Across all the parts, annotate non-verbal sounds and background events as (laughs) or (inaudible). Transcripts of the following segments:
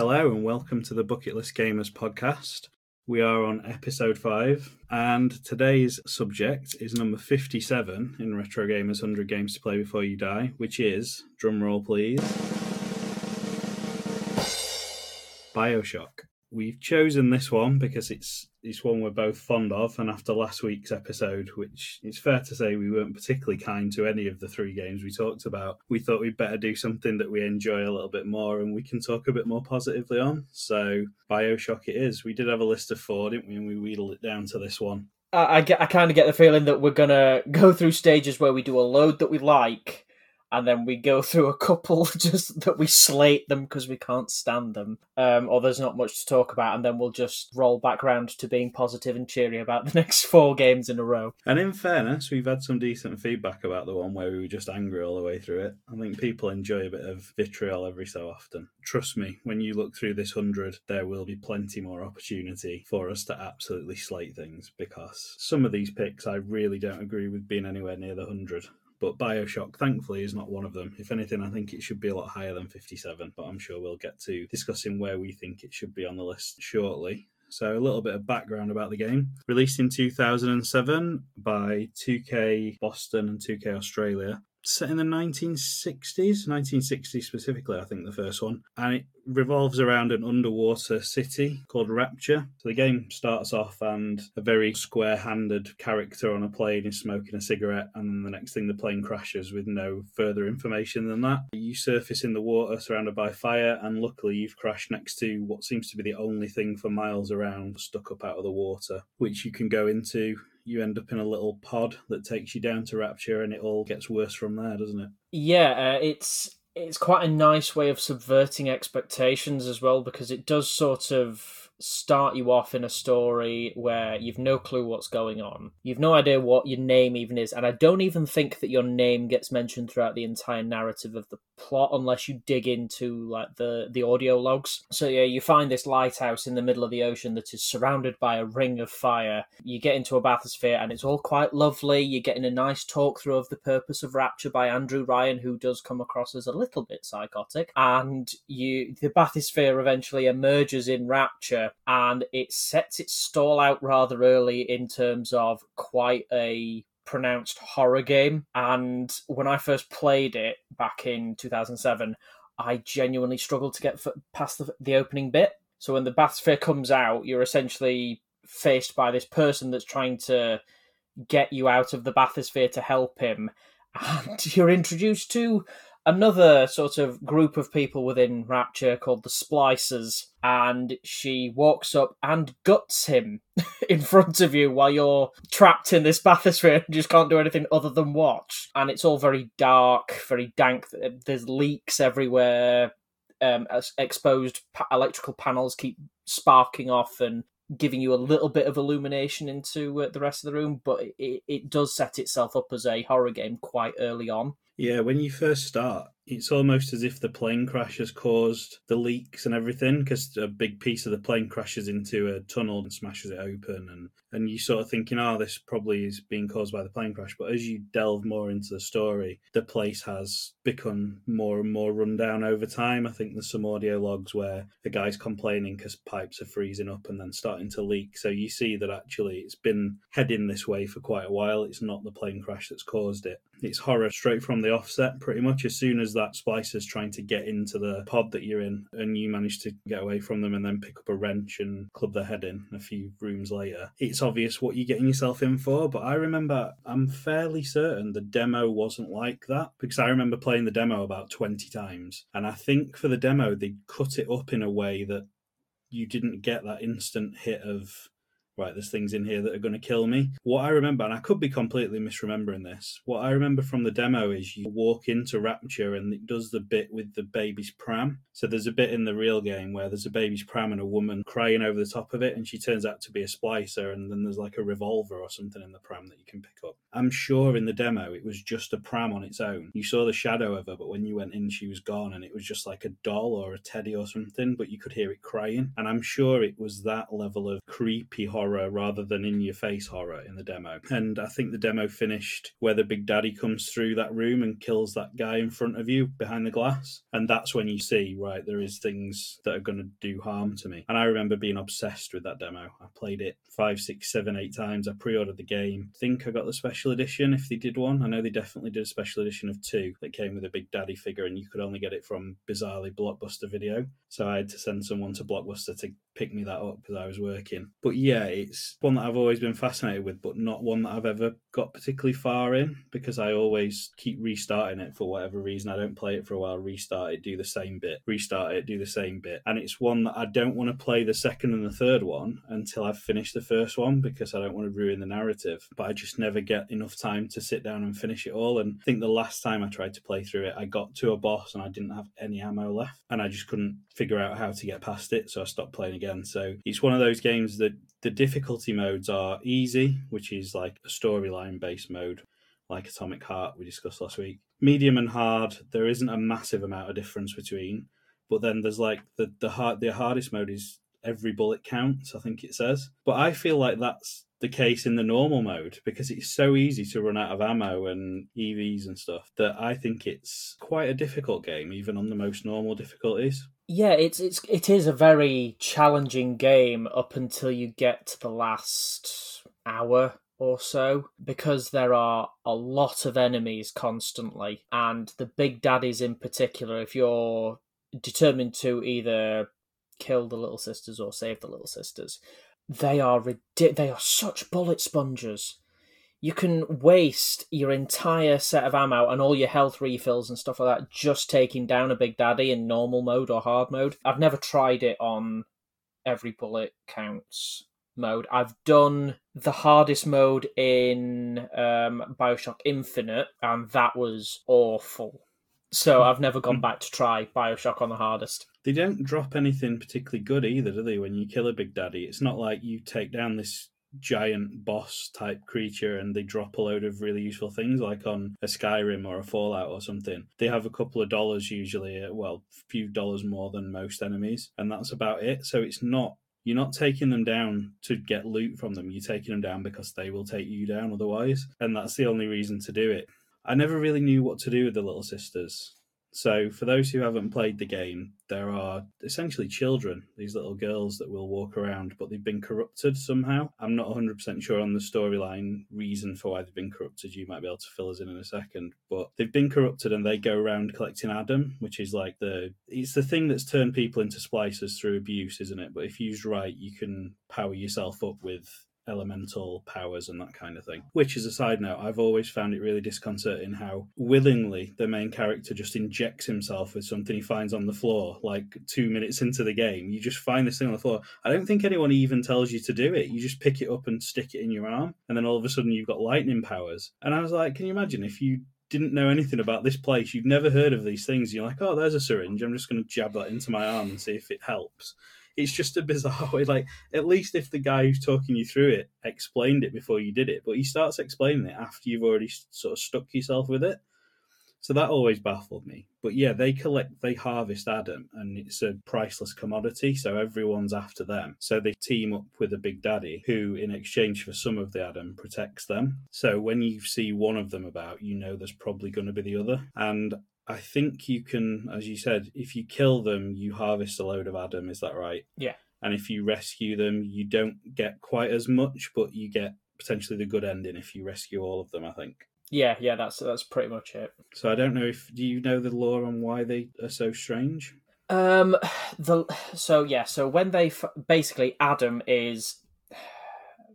Hello and welcome to the Bucket List Gamers podcast. We are on episode 5 and today's subject is number 57 in Retro Gamers 100 Games to Play Before You Die, which is, drumroll please, Bioshock. We've chosen this one because it's it's one we're both fond of, and after last week's episode, which it's fair to say we weren't particularly kind to any of the three games we talked about, we thought we'd better do something that we enjoy a little bit more and we can talk a bit more positively on. So Bioshock it is. We did have a list of four, didn't we? And we wheedled it down to this one. I, I, I kind of get the feeling that we're gonna go through stages where we do a load that we like, and then we go (laughs) through a couple (laughs) just that we slate them because we can't stand them, um, or there's not much to talk about, and then we'll just roll back round to being positive and cheery about (laughs) the next four games in a row. And in fairness, we've had some decent feedback about the one where we were just angry all the way through it. I think people enjoy a bit of vitriol every so often. Trust me, when you look through this hundred, there will be plenty more opportunity for us to absolutely slate things because some of these picks I really don't agree with being anywhere near the hundred but Bioshock, thankfully, is not one of them. If anything, I think it should be a lot higher than 57, but I'm sure we'll get to discussing where we think it should be on the list shortly. So, a little bit of background about the game. Released in 2007 by 2K Boston and 2K Australia. Set in the 1960s, 1960 specifically, I think the first one. And it revolves around an underwater city called Rapture. So the game starts off and a very square handed character on a plane is smoking a cigarette, and then the next thing the plane crashes with no further information than that. You surface in the water surrounded by fire, and luckily you've crashed next to what seems to be the only thing for miles around stuck up out of the water, which you can go into. You end up in a little pod that takes you down to Rapture, and it all gets worse from there, doesn't it? Yeah, uh, it's it's quite a nice way of subverting expectations as well because it does sort of start you off in a story where you've no clue what's going on. You've no idea what your name even is, and I don't even think that your name gets mentioned throughout the entire narrative of the plot unless you dig into like the the audio logs. So yeah, you find this lighthouse in the middle of the ocean that is surrounded by a ring of fire. You get into a bathysphere and it's all quite lovely. You're getting a nice talk through of the purpose of rapture by Andrew Ryan who does come across as a little bit psychotic. And you the bathysphere eventually emerges in rapture and it sets its stall out rather early in terms of quite a pronounced horror game. And when I first played it back in 2007, I genuinely struggled to get past the, the opening bit. So when the bathysphere comes out, you're essentially faced by this person that's trying to get you out of the bathysphere to help him. (laughs) And you're introduced to another sort of group of people within Rapture called the Splicers, and she walks up and guts him (laughs) in front of you while you're trapped in this (laughs) bathysphere and just can't do anything other than watch. And it's all very dark, very dank. There's leaks everywhere. Um, exposed electrical panels keep sparking off and giving you a little bit of illumination into uh, the rest of the room, but it, it does set itself up as a horror game quite early on. Yeah, when you first start, it's almost as if the plane crash has caused the leaks and everything because a big piece of the plane crashes into a tunnel and smashes it open and and you sort of thinking oh this probably is being caused by the plane crash. But as you delve more into the story the place has become more and more run down over time. I think there's some audio logs where the guy's complaining because pipes are freezing up and then starting to leak. So you see that actually it's been heading this way for quite a while. It's not the plane crash that's caused it it's horror straight from the offset pretty much as soon as that splicers trying to get into the pod that you're in, and you manage to get away from them and then pick up a wrench and club their head in a few rooms later. It's obvious what you're getting yourself in for, but I remember I'm fairly certain the demo wasn't like that because I remember playing the demo about 20 times, and I think for the demo they cut it up in a way that you didn't get that instant hit of right, there's things in here that are going to kill me. What I remember, and I could be completely misremembering this, what I remember from the demo is you walk into Rapture and it does the bit with the baby's pram. So there's a bit in the real game where there's a baby's pram and a woman crying over the top of it, and she turns out to be a splicer, and then there's like a revolver or something in the pram that you can pick up. I'm sure in the demo it was just a pram on its own. You saw the shadow of her, but when you went in, she was gone, and it was just like a doll or a teddy or something, but you could hear it crying. And I'm sure it was that level of creepy horror horror rather than in your face horror in the demo. And I think the demo finished where the big daddy comes through that room and kills that guy in front of you behind the glass. And that's when you see, right, there is things that are going to do harm to me. And I remember being obsessed with that demo. I played it five, six, seven, eight times. I pre ordered the game. I think I got the special edition if they did one. I know they definitely did a special edition of two that came with a big daddy figure, and you could only get it from bizarrely Blockbuster Video. So I had to send someone to Blockbuster to pick me that up because I was working. But yeah, it's one that I've always been fascinated with, but not one that I've ever got particularly far in because I always keep restarting it for whatever reason. I don't play it for a while, restart it, do the same bit, restart it, do the same bit. And it's one that I don't want to play the second and the third one until I've finished the first one because I don't want to ruin the narrative. But I just never get enough time to sit down and finish it all. And I think the last time I tried to play through it, I got to a boss and I didn't have any ammo left and I just couldn't figure out how to get past it. So I stopped playing again. So it's one of those games that the difficulty modes are easy, which is like a storyline based mode, like Atomic Heart we discussed last week. Medium and hard, there isn't a massive amount of difference between. But then there's like the the hard the hardest mode is every bullet counts, I think it says. But I feel like that's the case in the normal mode because it's so easy to run out of ammo and EVs and stuff that I think it's quite a difficult game, even on the most normal difficulties. Yeah, it's it's it is a very challenging game up until you get to the last hour or so because there are a lot of enemies constantly and the big daddies in particular if you're determined to either kill the little sisters or save the little sisters they are they are such bullet sponges. You can waste your entire set of ammo and all your health refills and stuff like that just taking down a big daddy in normal mode or hard mode. I've never tried it on every bullet counts mode. I've done the hardest mode in um, Bioshock Infinite, and that was awful. So I've never gone back to try Bioshock on the hardest. They don't drop anything particularly good either, do they? When you kill a big daddy, it's not like you take down this giant boss type creature and they drop a load of really useful things like on a Skyrim or a Fallout or something. They have a couple of dollars usually, uh, well, a few dollars more than most enemies, and that's about it. So it's not you're not taking them down to get loot from them. You're taking them down because they will take you down otherwise, and that's the only reason to do it. I never really knew what to do with the little sisters. So, for those who haven't played the game, there are essentially children, these little girls that will walk around, but they've been corrupted somehow. I'm not 100% sure on the storyline reason for why they've been corrupted. You might be able to fill us in in a second. But they've been corrupted and they go around collecting Adam, which is like the. It's the thing that's turned people into splicers through abuse, isn't it? But if used right, you can power yourself up with elemental powers and that kind of thing. Which, is a side note, I've always found it really disconcerting how willingly the main character just injects himself with something he finds on the floor, like two minutes into the game. You just find this thing on the floor. I don't think anyone even tells you to do it. You just pick it up and stick it in your arm, and then all of a sudden you've got lightning powers. And I was like, can you imagine if you didn't know anything about this place, you've never heard of these things, you're like, oh, there's a syringe. I'm just going to jab that into my arm and see if it helps it's just a bizarre (laughs) way. Like, at least if the guy who's talking you through it explained it before you did it, but he starts explaining it after you've already sort of stuck yourself with it. So that always baffled me. But yeah, they collect, they harvest Adam, and it's a priceless commodity. So everyone's after them. So they team up with a big daddy who, in exchange for some of the Adam, protects them. So when you see one of them about, you know there's probably going to be the other. And I think you can, as you said, if you kill them, you harvest a load of Adam. Is that right? Yeah. And if you rescue them, you don't get quite as much, but you get potentially the good ending if you rescue all of them. I think. Yeah, yeah, that's that's pretty much it. So I don't know if do you know the lore on why they are so strange? Um, (sighs) the so yeah, so when they basically Adam is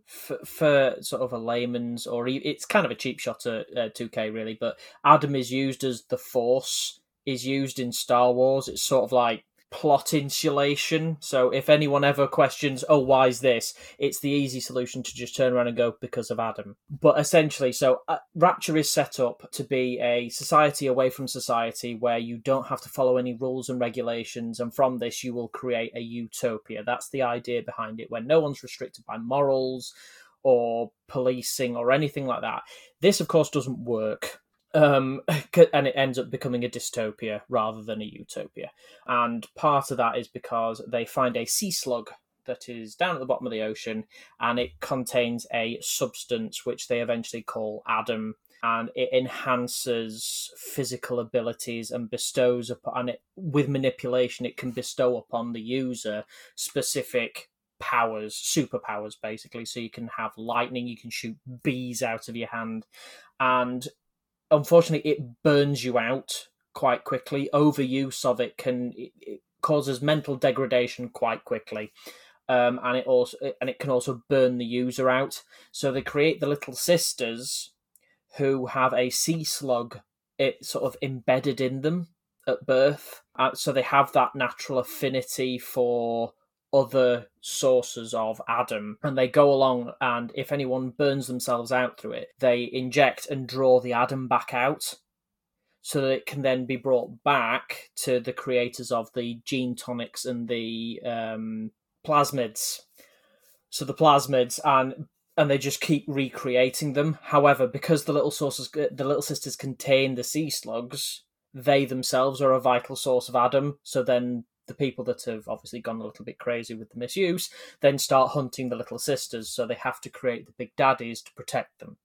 for, for sort of a layman's or it's kind of a cheap shot at uh, 2K really, but Adam is used as the Force is used in Star Wars. It's sort of like plot insulation. So if anyone ever questions, oh, why is this? It's the easy solution to just turn around and go because of Adam. But essentially, so uh, Rapture is set up to be a society away from society where you don't have to follow any rules and regulations, and from this you will create a utopia. That's the idea behind it, when no one's restricted by morals or policing or anything like that. This, of course, doesn't work um, (laughs) and it ends up becoming a dystopia rather than a utopia. And part of that is because they find a sea slug that is down at the bottom of the ocean, and it contains a substance which they eventually call Adam, and it enhances physical abilities and bestows upon it with manipulation it can bestow upon the user specific powers superpowers basically so you can have lightning you can shoot bees out of your hand and unfortunately it burns you out quite quickly. Overuse of it can it, it causes mental degradation quite quickly. Um, and it also and it can also burn the user out. So they create the little sisters who have a sea slug it sort of embedded in them at birth. Uh, so they have that natural affinity for other sources of Adam, and they go along. And if anyone burns themselves out through it, they inject and draw the Adam back out, so that it can then be brought back to the creators of the gene tonics and the um, plasmids. So the plasmids, and and they just keep recreating them. However, because the little sources, the little sisters contain the sea slugs, they themselves are a vital source of Adam. So then the people that have obviously gone a little bit crazy with the misuse then start hunting the little sisters. So they have to create the big daddies to protect them,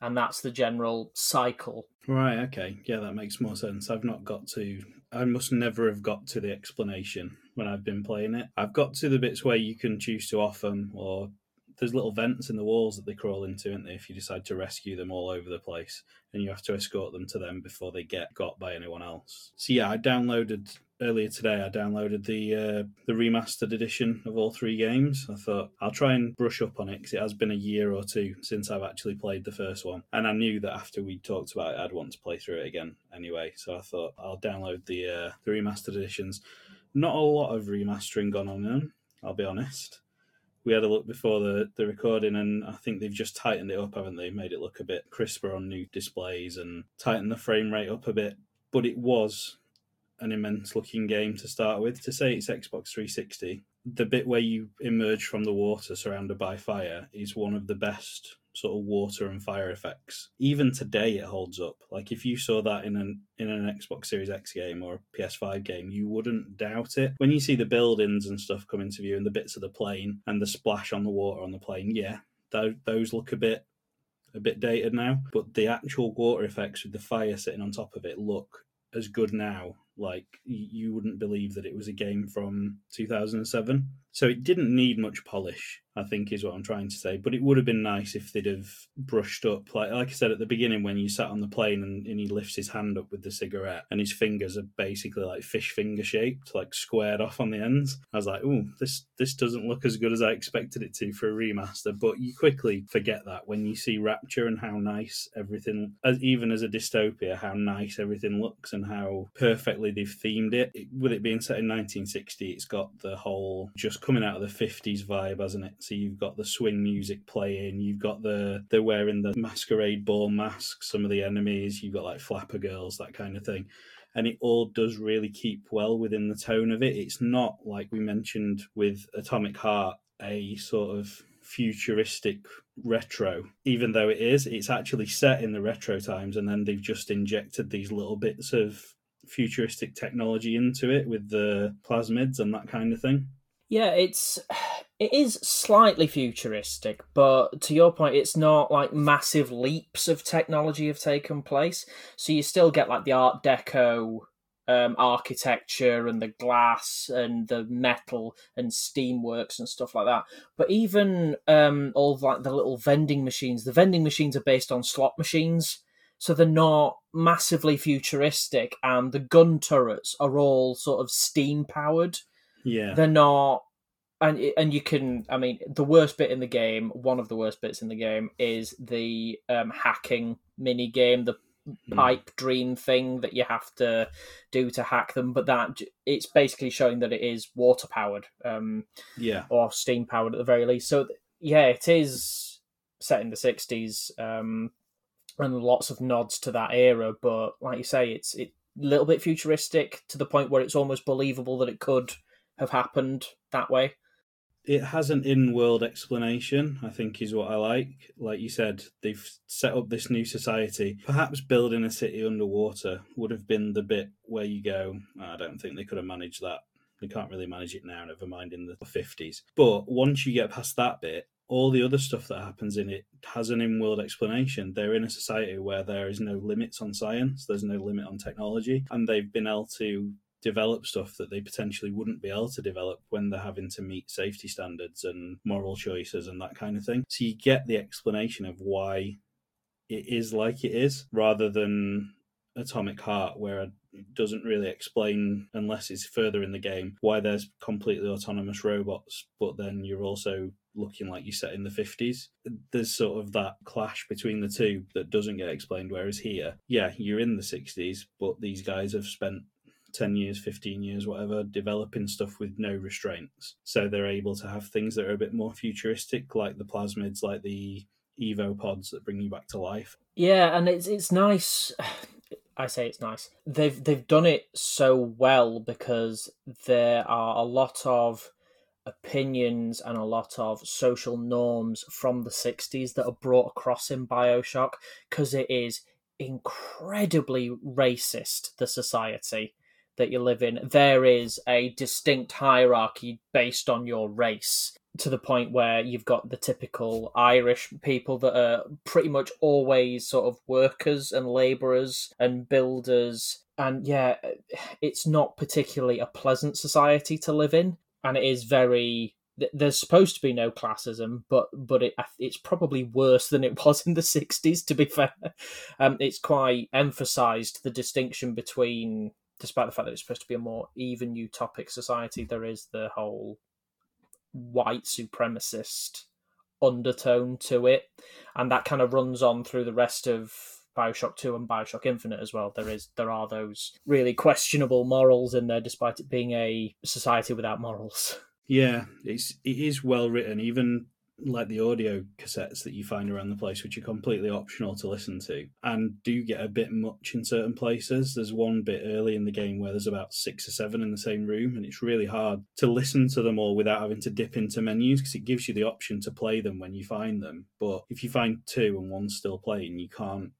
and that's the general cycle. Right. Okay. Yeah, that makes more sense. I've not got to. I must never have got to the explanation when I've been playing it. I've got to the bits where you can choose to off them or there's little vents in the walls that they crawl into, aren't they? If you decide to rescue them all over the place, and you have to escort them to them before they get got by anyone else. So yeah, I downloaded earlier today. I downloaded the uh, the remastered edition of all three games. I thought I'll try and brush up on it because it has been a year or two since I've actually played the first one, and I knew that after we talked about it, I'd want to play through it again anyway. So I thought I'll download the uh, the remastered editions. Not a lot of remastering gone on in them. I'll be honest we had a look before the, the recording, and I think they've just tightened it up, haven't they? Made it look a bit crisper on new displays and tightened the frame rate up a bit. But it was an immense looking game to start with. To say it's Xbox 360, the bit where you emerge from the water surrounded by fire is one of the best sort of water and fire effects. Even today, it holds up. Like if you saw that in an in an Xbox Series X game or a PS5 game, you wouldn't doubt it. When you see the buildings and stuff come into view and the bits of the plane and the splash on the water on the plane, yeah, those look a bit a bit dated now. But the actual water effects with the fire sitting on top of it look as good now like you wouldn't believe that it was a game from 2007 so it didn't need much polish I think is what I'm trying to say. But it would have been nice if they'd have brushed up, like like I said at the beginning, when you sat on the plane and, and he lifts his hand up with the cigarette, and his fingers are basically like fish finger shaped, like squared off on the ends. I was like, oh, this this doesn't look as good as I expected it to for a remaster. But you quickly forget that when you see Rapture and how nice everything, as even as a dystopia, how nice everything looks and how perfectly they've themed it. it with it being set in 1960, it's got the whole just coming out of the 50s vibe, hasn't it? So you've got the swing music playing, you've got the they're wearing the masquerade ball masks, some of the enemies, you've got like flapper girls, that kind of thing. And it all does really keep well within the tone of it. It's not like we mentioned with Atomic Heart, a sort of futuristic retro, even though it is, it's actually set in the retro times, and then they've just injected these little bits of futuristic technology into it with the plasmids and that kind of thing. Yeah, it's (sighs) it is slightly futuristic, but to your point, it's not like massive leaps of technology have taken place. So you still get like the Art Deco um, architecture and the glass and the metal and steamworks and stuff like that. But even um, all like the little vending machines, the vending machines are based on slot machines, so they're not massively futuristic, and the gun turrets are all sort of steam powered. Yeah. They're not and and you can I mean the worst bit in the game, one of the worst bits in the game is the um, hacking mini game, the hmm. pipe dream thing that you have to do to hack them but that it's basically showing that it is water powered um yeah or steam powered at the very least so yeah it is set in the 60s um and lots of nods to that era but like you say it's it a little bit futuristic to the point where it's almost believable that it could have happened that way. It has an in-world explanation, I think, is what I like. Like you said, they've set up this new society. Perhaps building a city underwater would have been the bit where you go, I don't think they could have managed that They can't really manage it now, never mind in the 50s. But once you get past that bit, all the other stuff that happens in it has an in-world explanation. They're in a society where there is no limits on science, there's no limit on technology, and they've been able to develop stuff that they potentially wouldn't be able to develop when they're having to meet safety standards and moral choices and that kind of thing. So you get the explanation of why it is like it is rather than Atomic Heart, where it doesn't really explain, unless it's further in the game, why there's completely autonomous robots, but then you're also looking like you're set in the 50s. There's sort of that clash between the two that doesn't get explained. Whereas here, yeah, you're in the 60s, but these guys have spent 10 years, 15 years, whatever, developing stuff with no restraints. So they're able to have things that are a bit more futuristic, like the plasmids, like the Evo pods that bring you back to life. Yeah, and it's it's nice. (sighs) I say it's nice. They've they've done it so well because there are a lot of opinions and a lot of social norms from the 60s that are brought across in BioShock because it is incredibly racist the society that you live in there is a distinct hierarchy based on your race to the point where you've got the typical Irish people that are pretty much always sort of workers and labourers and builders. And yeah, it's not particularly a pleasant society to live in. And it is very. There's supposed to be no classism, but but it, it's probably worse than it was in the '60s. To be fair, um, it's quite emphasised the distinction between despite the fact that it's supposed to be a more even utopic society, there is the whole white supremacist undertone to it, and that kind of runs on through the rest of Bioshock Two and Bioshock Infinite as well. There is there are those really questionable morals in there, despite it being a society without morals. Yeah, it's it is well written. Even like the audio cassettes that you find around the place, which are completely optional to listen to, and do get a bit much in certain places. There's one bit early in the game where there's about six or seven in the same room, and it's really hard to listen to them all without having to dip into menus because it gives you the option to play them when you find them. But if you find two and one's still playing, you can't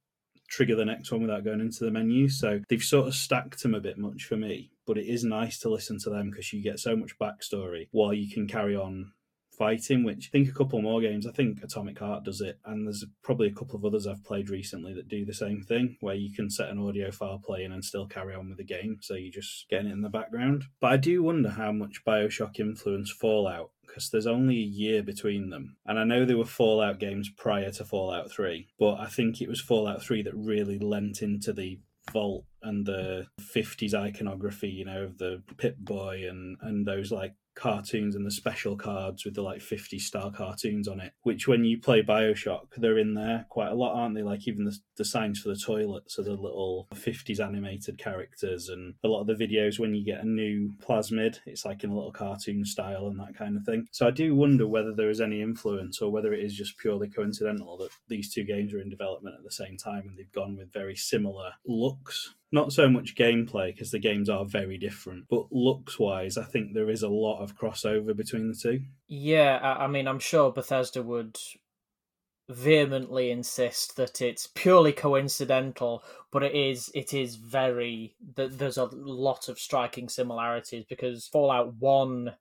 trigger the next one without going into the menu. So they've sort of stacked them a bit much for me, but it is nice to listen to them because you get so much backstory while you can carry on fighting, which I think a couple more games. I think Atomic Heart does it, and there's probably a couple of others I've played recently that do the same thing, where you can set an audio file playing and still carry on with the game, so you're just getting it in the background. But I do wonder how much Bioshock influenced Fallout because there's only a year between them. And I know there were Fallout games prior to Fallout 3, but I think it was Fallout 3 that really lent into the vault and the 50s iconography, you know, of the Pip Boy and, and those like cartoons and the special cards with the like 50 star cartoons on it which when you play bioshock they're in there quite a lot aren't they? Like even the, the signs for the toilets are the little 50s animated characters and a lot of the videos when you get a new plasmid it's like in a little cartoon style and that kind of thing. So i do wonder whether there is any influence or whether it is just purely coincidental that these two games are in development at the same time and they've gone with very similar looks not so much gameplay because the games are very different, but looks wise, I think there is a lot of crossover between the two. Yeah, I mean, I'm sure Bethesda would vehemently insist that it's purely coincidental, but it is it is very that there's a lot of striking similarities because Fallout One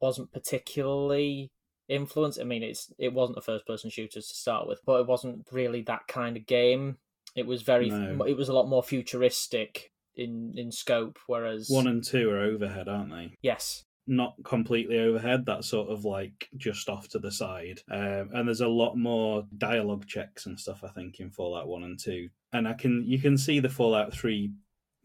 wasn't particularly influenced. I mean, it's it wasn't a first person shooter to start with, but it wasn't really that kind of game. It was very. No. It was a lot more futuristic in in scope, whereas one and two are overhead, aren't they? Yes. Not completely overhead. That's sort of like just off to the side, um, and there's a lot more dialogue checks and stuff. I think in Fallout One and Two, and I can you can see the Fallout Three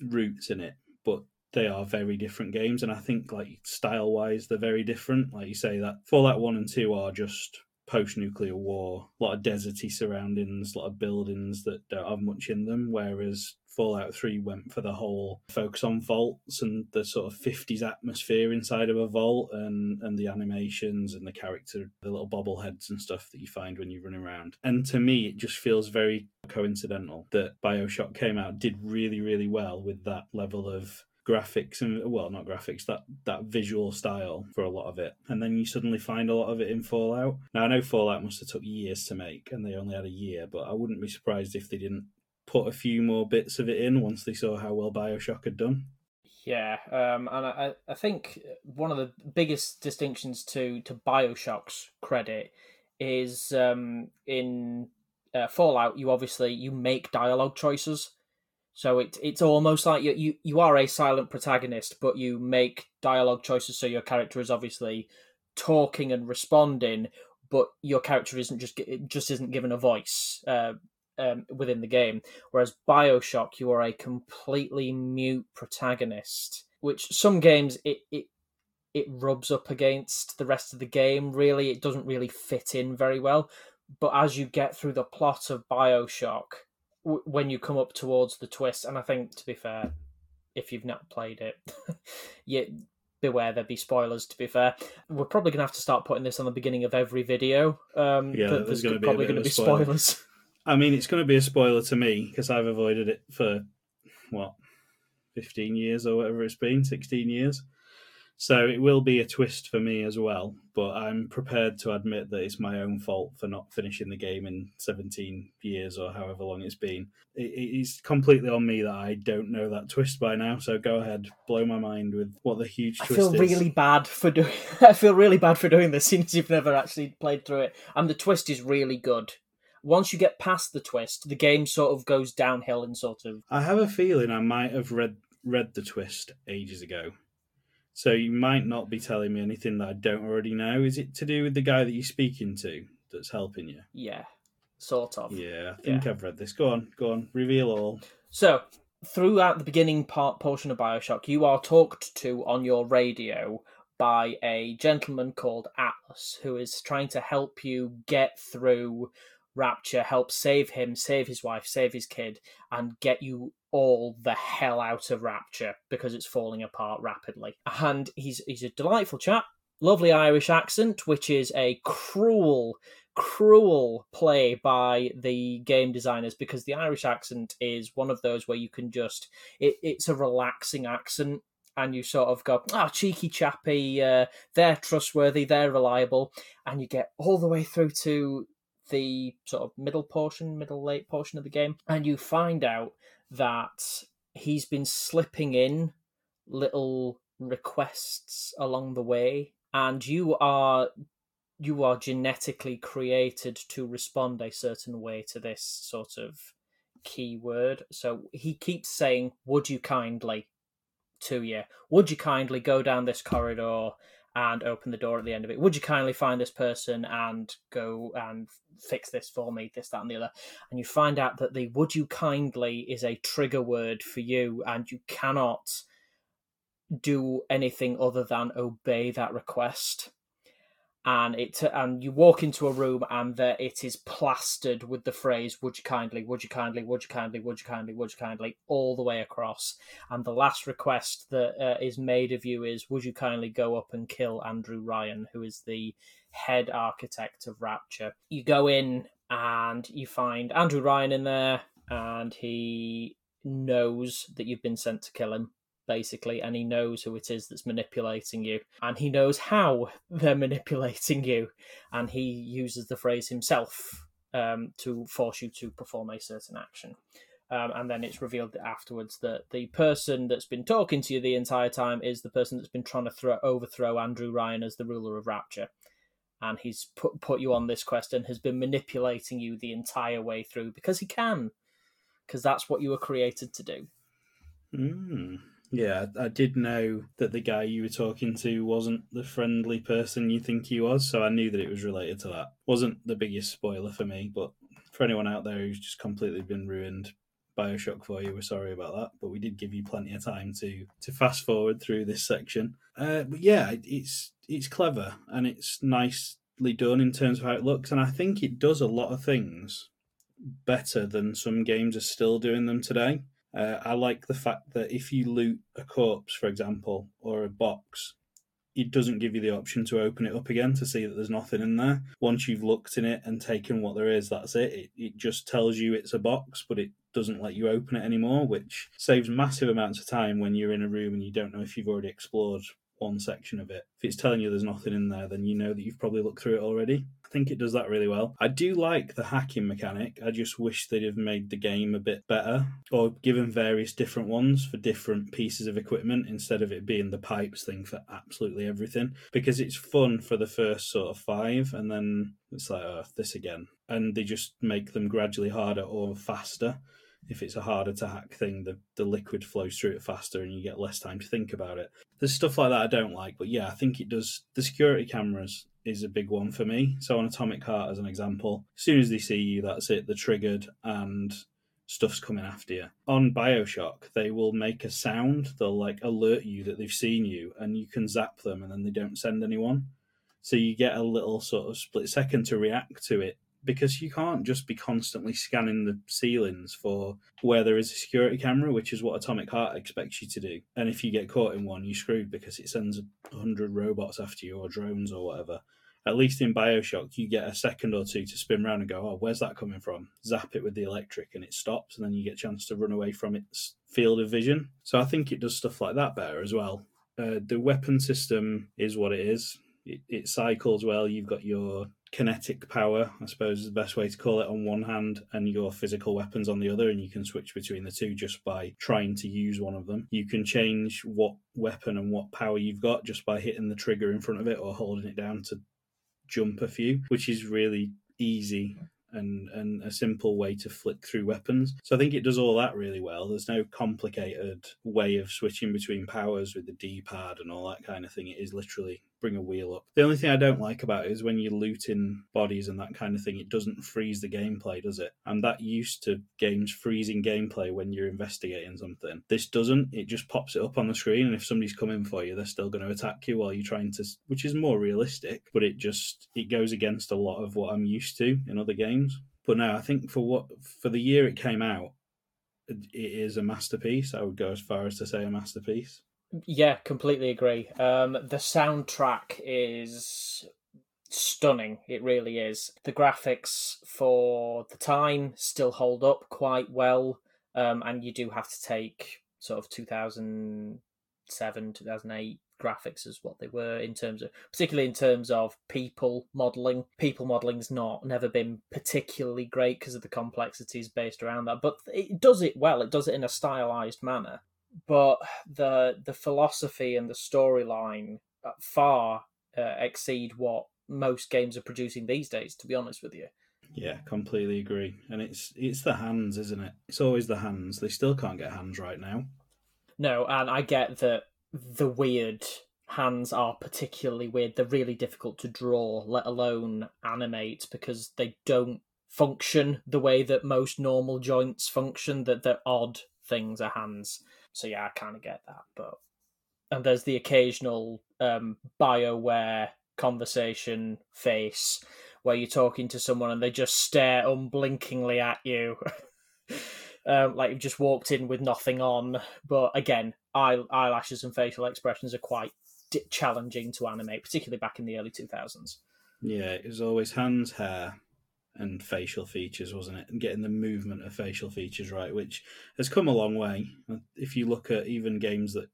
roots in it, but they are very different games, and I think like style wise, they're very different. Like you say, that Fallout One and Two are just post nuclear war, a lot of deserty surroundings, a lot of buildings that don't have much in them. Whereas Fallout 3 went for the whole focus on vaults and the sort of 50s atmosphere inside of a vault and, and the animations and the character, the little bobbleheads and stuff that you find when you run around. And to me, it just feels very coincidental that Bioshock came out, did really, really well with that level of graphics and well not graphics that that visual style for a lot of it. And then you suddenly find a lot of it in fallout. Now i know fallout must have took years to make and they only had a year but i wouldn't be surprised if they didn't put a few more bits of it in once they saw how well bioshock had done. Yeah, um, and I, I think one of the biggest distinctions to to Bioshock's credit is um, in uh, Fallout. You obviously you make dialogue choices, so it it's almost like you, you you are a silent protagonist, but you make dialogue choices. So your character is obviously talking and responding, but your character isn't just just isn't given a voice. Uh, um, within the game. Whereas Bioshock, you are a completely mute protagonist, which some games it, it it rubs up against the rest of the game. Really, it doesn't really fit in very well. But as you get through the plot of Bioshock, w- when you come up towards the twist, and I think to be fair, if you've not played it, (laughs) you beware there be spoilers to be fair we're probably going to have to start putting this on the beginning of every video um Yeah, there's there's gonna be probably going to be spoiler. spoilers (laughs) I mean, it's going to be a spoiler to me because I've avoided it for what, fifteen years or whatever it's been, sixteen years. So it will be a twist for me as well. But I'm prepared to admit that it's my own fault for not finishing the game in seventeen years or however long it's been. It's completely on me that I don't know that twist by now. So go ahead, blow my mind with what the huge I twist feel is. really bad for doing. (laughs) I feel really bad for doing this (laughs) since you've never actually played through it. And the twist is really good. Once you get past the twist, the game sort of goes downhill and sort of. I have a feeling I might have read read the twist ages ago. So you might not be telling me anything that I don't already know. Is it to do with the guy that you're speaking to that's helping you? Yeah, sort of. Yeah, I think I've read this. Go on, go on, reveal all. So, throughout the beginning part portion of Bioshock, you are talked to on your radio by a gentleman called Atlas, who is trying to help you get through Rapture, help save him, save his wife, save his kid, and get you all the hell out of Rapture because it's falling apart rapidly. And he's he's a delightful chap, lovely Irish accent, which is a cruel cruel play by the game designers because the Irish accent is one of those where you can just it, it's a relaxing accent and you sort of go, oh, cheeky chappy, uh, they're trustworthy, they're reliable, and you get all the way through to the sort of middle portion, middle late portion of the game, and you find out that he's been slipping in little requests along the way, and you are you are genetically created to respond a certain way to this sort of keyword. So he keeps saying, Would you kindly to you? Would you kindly go down this corridor and open the door at the end of it? Would you kindly find this person and go and fix this for me, this, that, and the other? And you find out that the would you kindly is a trigger word for you, and you cannot do anything other than obey that request and it and you walk into a room and it is plastered with the phrase would you kindly would you kindly would you kindly would you kindly would you kindly all the way across. And the last request that uh, is made of you is would you kindly go up and kill andrew ryan who is the head architect of rapture? You go in and you find andrew ryan in there and he knows that you've been sent to kill him basically, and he knows who it is that's manipulating you, and he knows how (laughs) they're manipulating you, and he uses the phrase himself um, to force you to perform a certain action. Um, and then it's revealed afterwards that the person that's been talking to you the entire time is the person that's been trying to throw, overthrow Andrew Ryan as the ruler of Rapture. And he's put put you on this quest and has been manipulating you the entire way through because he can, because that's what you were created to do. Mm. Yeah, I did know that the guy you were talking to wasn't the friendly person you think he was, so I knew that it was related to that. Wasn't the biggest spoiler for me, but for anyone out there who's just completely been ruined Bioshock for you, we're sorry about that. But we did give you plenty of time to to fast forward through this section. Uh, but yeah, it's it's clever and it's nicely done in terms of how it looks, and I think it does a lot of things better than some games are still doing them today. Uh, I like the fact that if you loot a corpse, for example, or a box, it doesn't give you the option to open it up again to see that there's nothing in there. Once you've looked in it and taken what there is, that's it. It, it just tells you it's a box, but it doesn't let you open it anymore, which saves massive amounts of time when you're in a room and you don't know if you've already explored one section of it. If it's telling you there's nothing in there, then you know that you've probably looked through it already. Think it does that really well. I do like the hacking mechanic. I just wish they'd have made the game a bit better or given various different ones for different pieces of equipment instead of it being the pipes thing for absolutely everything. Because it's fun for the first sort of five, and then it's like, oh, this again. And they just make them gradually harder or faster if it's a harder to hack thing, the, the liquid flows through it faster and you get less time to think about it. There's stuff like that I don't like, but yeah, I think it does. The security cameras is a big one for me. So on Atomic Heart, as an example, as soon as they see you, that's it. They're triggered and stuff's coming after you. On Bioshock, they will make a sound. They'll like alert you that they've seen you, and you can zap them, and then they don't send anyone. So you get a little sort of split second to react to it because you can't just be constantly scanning the ceilings for where there is a security camera, which is what Atomic Heart expects you to do. And if you get caught in one, you're screwed because it sends a hundred robots after you or drones or whatever. At least in Bioshock, you get a second or two to spin around and go, "Oh, where's that coming from?" Zap it with the electric, and it stops, and then you get a chance to run away from its field of vision. So I think it does stuff like that better as well. Uh, the weapon system is what it is. It, it cycles well. You've got your kinetic power, I suppose is the best way to call it, on one hand, and your physical weapons on the other, and you can switch between the two just by trying to use one of them. You can change what weapon and what power you've got just by hitting the trigger in front of it or holding it down to jump a few, which is really easy and, and a simple way to flick through weapons. So I think it does all that really well. There's no complicated way of switching between powers with the D pad and all that kind of thing. It is literally bring a wheel up. The only thing I don't like about it is when you're looting bodies and that kind of thing, it doesn't freeze the gameplay, does it? I'm that used to games freezing gameplay when you're investigating something. This doesn't. It just pops it up on the screen, and if somebody's coming for you, they're still going to attack you while you're trying to, which is more realistic. But it just it goes against a lot of what I'm used to in other games. But no, I think for what for the year it came out, it is a masterpiece. I would go as far as to say a masterpiece. Yeah, completely agree. Um, the soundtrack is stunning. It really is. The graphics for the time still hold up quite well, um, and you do have to take sort of 2007, 2008 graphics as what they were in terms of particularly in terms of people modeling people modeling's not never been particularly great because of the complexities based around that but it does it well it does it in a stylized manner but the the philosophy and the storyline far uh, exceed what most games are producing these days. To be honest with you. Yeah, completely agree. And it's it's the hands, isn't it? It's always the hands. They still can't get hands right now. No, and I get that the weird hands are particularly weird. They're really difficult to draw, let alone animate, because they don't function the way that most normal joints function. That they're odd things are hands. So yeah, I kind of get that. But and there's the occasional um, Bioware conversation face where you're talking to someone and they just stare unblinkingly at you. (laughs) um, like you've just walked in with nothing on. But again, eye, eyelashes and facial expressions are quite challenging to animate, particularly back in the early 2000s. Yeah, it was always hands, hair, and facial features, wasn't it? And getting the movement of facial features right, which has come a long way. If you look at even games that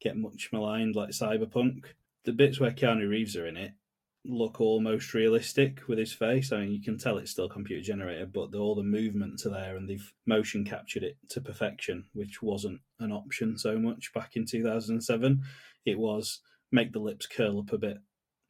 get much maligned, like Cyberpunk, the bits where Keanu Reeves are in it look almost realistic with his face. I mean, you can tell it's still computer generated, but the, all the movements are there, and they've motion captured it to perfection, which wasn't an option so much back in 2007. It was make the lips curl up a bit,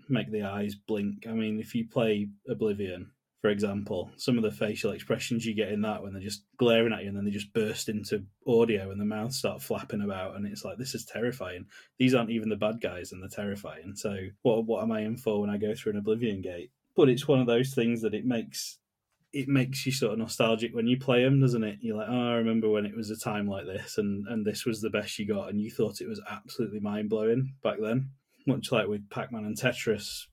make the eyes blink. I mean, if you play Oblivion, for example, some of the facial expressions you get in that when they're just glaring at you and then they just burst into audio and the mouth start flapping about and it's like this is terrifying. These aren't even the bad guys and they're terrifying. So what what am I in for when I go through an Oblivion gate? But it's one of those things that it makes it makes you sort of nostalgic when you play them, doesn't it? You're like, oh, I remember when it was a time like this, and and this was the best you got, and you thought it was absolutely mind blowing back then. Much like with Pac Man and Tetris,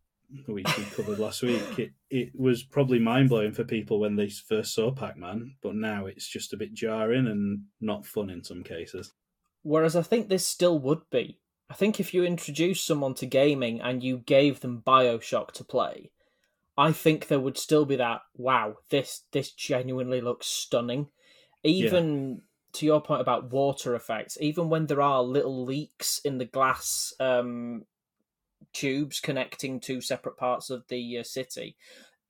we covered last week, it, it was probably mind blowing for people when they first saw Pac Man, but now it's just a bit jarring and not fun in some cases. Whereas I think this still would be. I think if you introduce someone to gaming and you gave them Bioshock to play, I think there would still be that wow, this this genuinely looks stunning. Even yeah. to your point about water effects, even when there are little leaks in the glass um, tubes connecting two separate parts of the uh, city.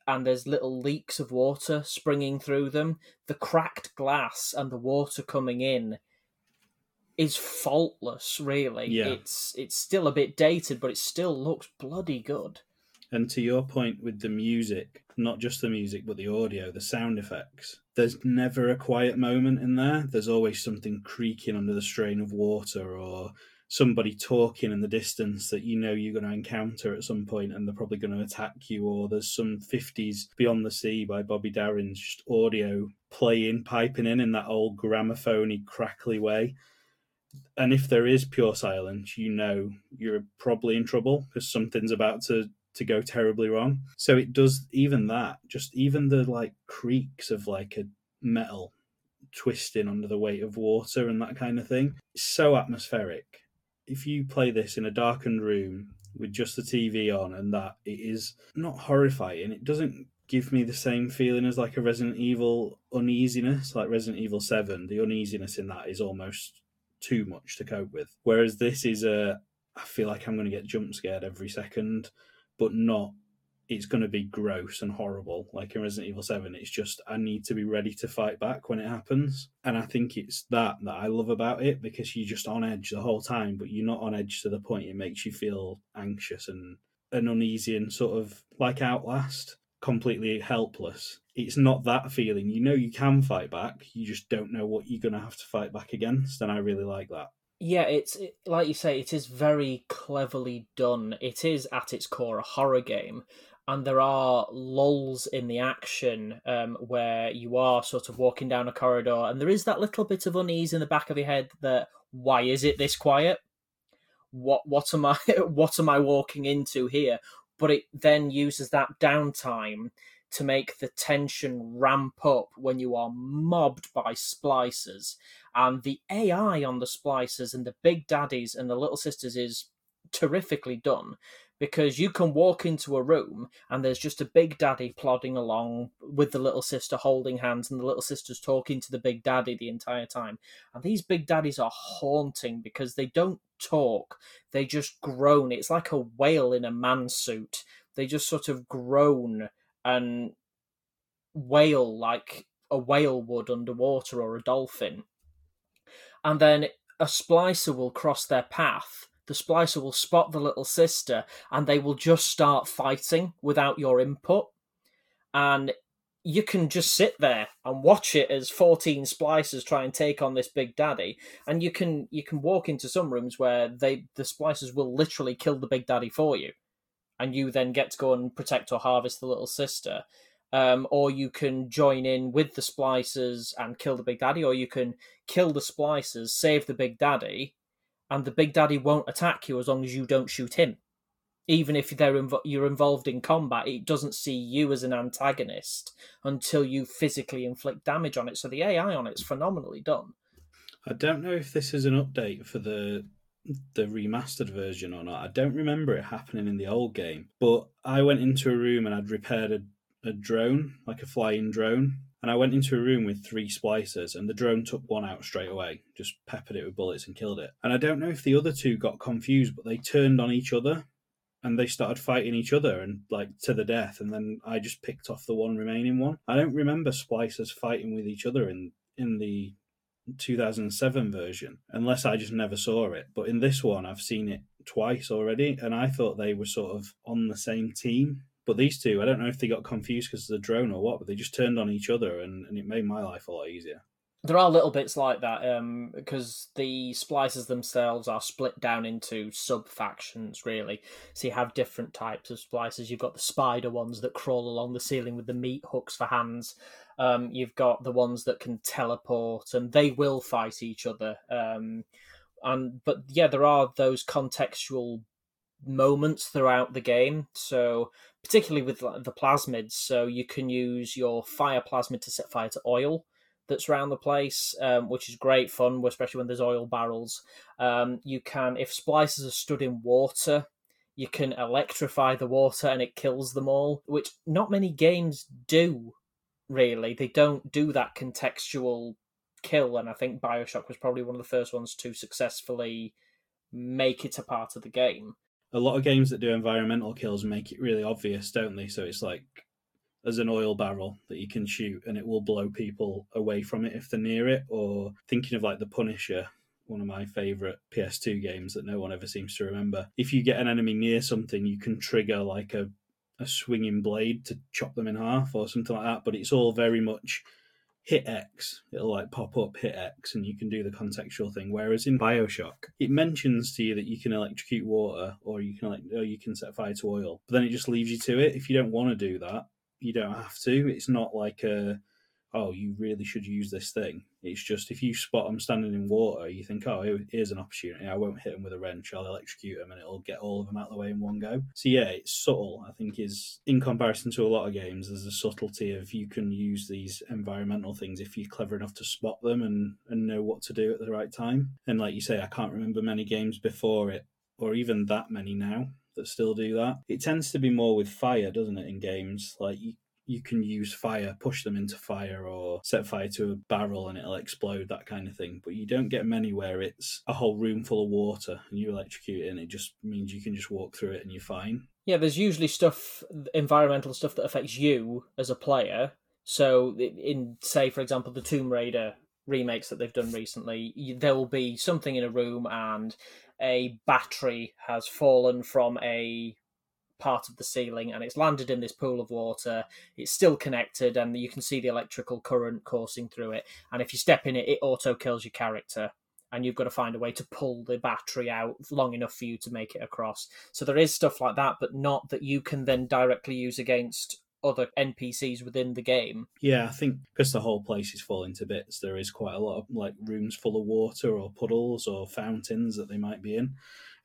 and there's little leaks of water springing through them. The cracked glass and the water coming in is faultless, really. Yeah. It's it's still a bit dated, but it still looks bloody good. And to your point with the music, not just the music, but the audio, the sound effects, there's never a quiet moment in there. There's always something creaking under the strain of water or somebody talking in the distance that you know you're going to encounter at some point and they're probably going to attack you or there's some 50s beyond the sea by bobby darin's just audio playing piping in in that old gramophony crackly way. And if there is pure silence you know you're probably in trouble because something's about to to go terribly wrong. So it does even that just even the like creaks of like a metal twisting under the weight of water and that kind of thing it's so atmospheric if you play this in a darkened room with just the TV on and that, it is not horrifying. It doesn't give me the same feeling as like a Resident Evil uneasiness, like Resident Evil 7. The uneasiness in that is almost too much to cope with. Whereas this is a, I feel like I'm going to get jump scared every second, but not it's going to be gross and horrible. Like in Resident Evil 7, it's just I need to be ready to fight back when it happens. And I think it's that that I love about it because you're just on edge the whole time, but you're not on edge to the point it makes you feel anxious and, and uneasy and sort of like Outlast, completely helpless. It's not that feeling. You know you can fight back, you just don't know what you're going to have to fight back against. And I really like that. Yeah, it's it, like you say, it is very cleverly done. It is at its core a horror game, and there are lulls in the action um, where you are sort of walking down a corridor, and there is that little bit of unease in the back of your head that why is it this quiet? What what am I (laughs) what am I walking into here? But it then uses that downtime to make the tension ramp up when you are mobbed by splicers, and the AI on the splicers and the big daddies and the little sisters is terrifically done because you can walk into a room and there's just a big daddy plodding along with the little sister holding hands and the little sister's talking to the big daddy the entire time. And these big daddies are haunting because they don't talk. They just groan. It's like a whale in a man suit. They just sort of groan and wail like a whale would underwater or a dolphin. And then a splicer will cross their path the splicer will spot the little sister and they will just start fighting without your input. And you can just sit there and watch it as 14 splicers try and take on this big daddy. And you can you can walk into some rooms where they the splicers will literally kill the big daddy for you. And you then get to go and protect or harvest the little sister. Um, or you can join in with the splicers and kill the big daddy or you can kill the splicers save the big daddy and the big daddy won't attack you as long as you don't shoot him. Even if they're you're involved in combat, it doesn't see you as an antagonist until you physically inflict damage on it. So the AI on it's phenomenally done. I don't know if this is an update for the the remastered version or not. I don't remember it happening in the old game, but I went into a room and I'd repaired a, a drone, like a flying drone, and I went into a room with three splicers, and the drone took one out straight away, just peppered it with bullets and killed it. And I don't know if the other two got confused, but they turned on each other and they started fighting each other and like to the death. And then I just picked off the one remaining one. I don't remember splicers fighting with each other in in the 2007 version, unless I just never saw it. But in this one, I've seen it twice already, and I thought they were sort of on the same team. But these two, I don't know if they got confused because of the drone or what, but they just turned on each other and, and it made my life a lot easier. There are little bits like that um, because the splicers themselves are split down into sub factions, really. So you have different types of splicers. You've got the spider ones that crawl along the ceiling with the meat hooks for hands. Um, you've got the ones that can teleport, and they will fight each other. Um, and but yeah, there are those contextual moments throughout the game. So particularly with the plasmids, so you can use your fire plasmid to set fire to oil that's around the place, um, which is great fun, especially when there's oil barrels. Um, you can, if splicers are stood in water, you can electrify the water and it kills them all, which not many games do. Really, they don't do that contextual kill, and I think Bioshock was probably one of the first ones to successfully make it a part of the game a lot of games that do environmental kills make it really obvious, don't they? So it's like as an oil barrel that you can shoot and it will blow people away from it if they're near it. Or thinking of like the Punisher, one of my favourite PS2 games that no one ever seems to remember. If you get an enemy near something, you can trigger like a, a swinging blade to chop them in half or something like that. But it's all very much hit X. It'll like pop up hit X and you can do the contextual thing. Whereas in Bioshock, it mentions to you that you can electrocute water or you can like or you can set fire to oil. But then it just leaves you to it. If you don't want to do that, you don't have to. It's not like a oh, you really should use this thing. It's just if you spot them standing in water, you think, oh, here's an opportunity. I won't hit them with a wrench. I'll electrocute them and it'll get all of them out of the way in one go. So, yeah, it's subtle, I think, is in comparison to a lot of games, there's a subtlety of you can use these environmental things if you're clever enough to spot them and, and know what to do at the right time. And like you say, I can't remember many games before it, or even that many now that still do that. It tends to be more with fire, doesn't it, in games? Like you you can use fire, push them into fire, or set fire to a barrel and it'll explode, that kind of thing. But you don't get many where it's a whole room full of water and you electrocute it, and it just means you can just walk through it and you're fine. Yeah, there's usually stuff, environmental stuff that affects you as a player. So, in, say, for example, the Tomb Raider remakes that they've done recently, there will be something in a room and a battery has fallen from a part of the ceiling and it's landed in this pool of water. It's still connected and you can see the electrical current coursing through it. And if you step in it, it auto kills your character. And you've got to find a way to pull the battery out long enough for you to make it across. So there is stuff like that, but not that you can then directly use against other NPCs within the game. Yeah, I think because the whole place is falling to bits, there is quite a lot of like rooms full of water or puddles or fountains that they might be in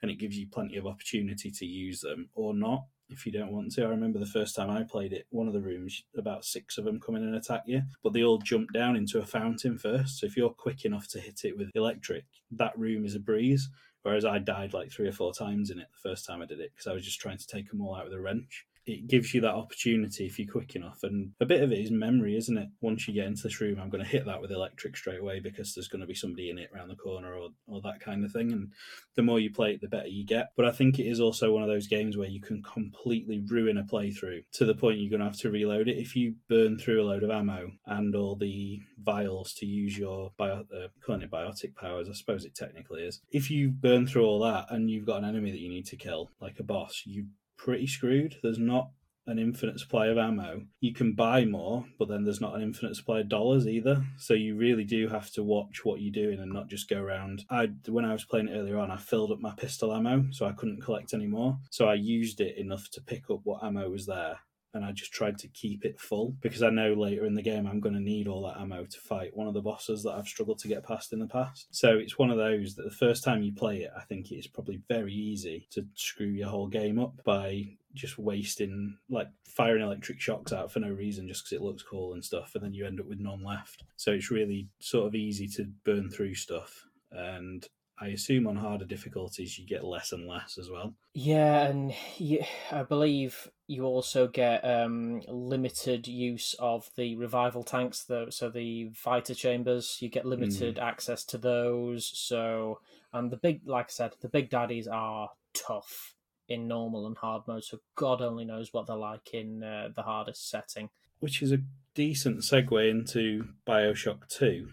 and it gives you plenty of opportunity to use them or not if you don't want to. I remember the first time I played it, one of the rooms, about six of them come in and attack you, but they all jump down into a fountain first. So if you're quick enough to hit it with electric, that room is a breeze. Whereas I died like three or four times in it the first time I did it because I was just trying to take them all out with a wrench it gives you that opportunity if you're quick enough. And a bit of it is memory, isn't it? Once you get into this room, I'm going to hit that with electric straight away because there's going to be somebody in it around the corner or, or that kind of thing. And the more you play it, the better you get. But I think it is also one of those games where you can completely ruin a playthrough to the point you're going to have to reload it. If you burn through a load of ammo and all the vials to use your bio, uh, calling it biotic powers, I suppose it technically is. If you burn through all that and you've got an enemy that you need to kill, like a boss, you pretty screwed. There's not an infinite supply of ammo. You can buy more, but then there's not an infinite supply of dollars either. So you really do have to watch what you're doing and not just go around. I when I was playing it earlier on, I filled up my pistol ammo, so I couldn't collect any more. So I used it enough to pick up what ammo was there and I just tried to keep it full because I know later in the game I'm going to need all that ammo to fight one of the bosses that I've struggled to get past in the past. So it's one of those that the first time you play it, I think it's probably very easy to screw your whole game up by just wasting, like firing electric shocks out for no reason just because it looks cool and stuff, and then you end up with none left. So it's really sort of easy to burn through stuff. And I assume on harder difficulties you get less and less as well. Yeah, and you, I believe you also get um, limited use of the revival tanks, though. So the Vita-Chambers, you get limited mm. access to those. So, and the big, like I said, the big daddies are tough in normal and hard mode. So God only knows what they're like in uh, the hardest setting. Which is a decent segue into Bioshock Two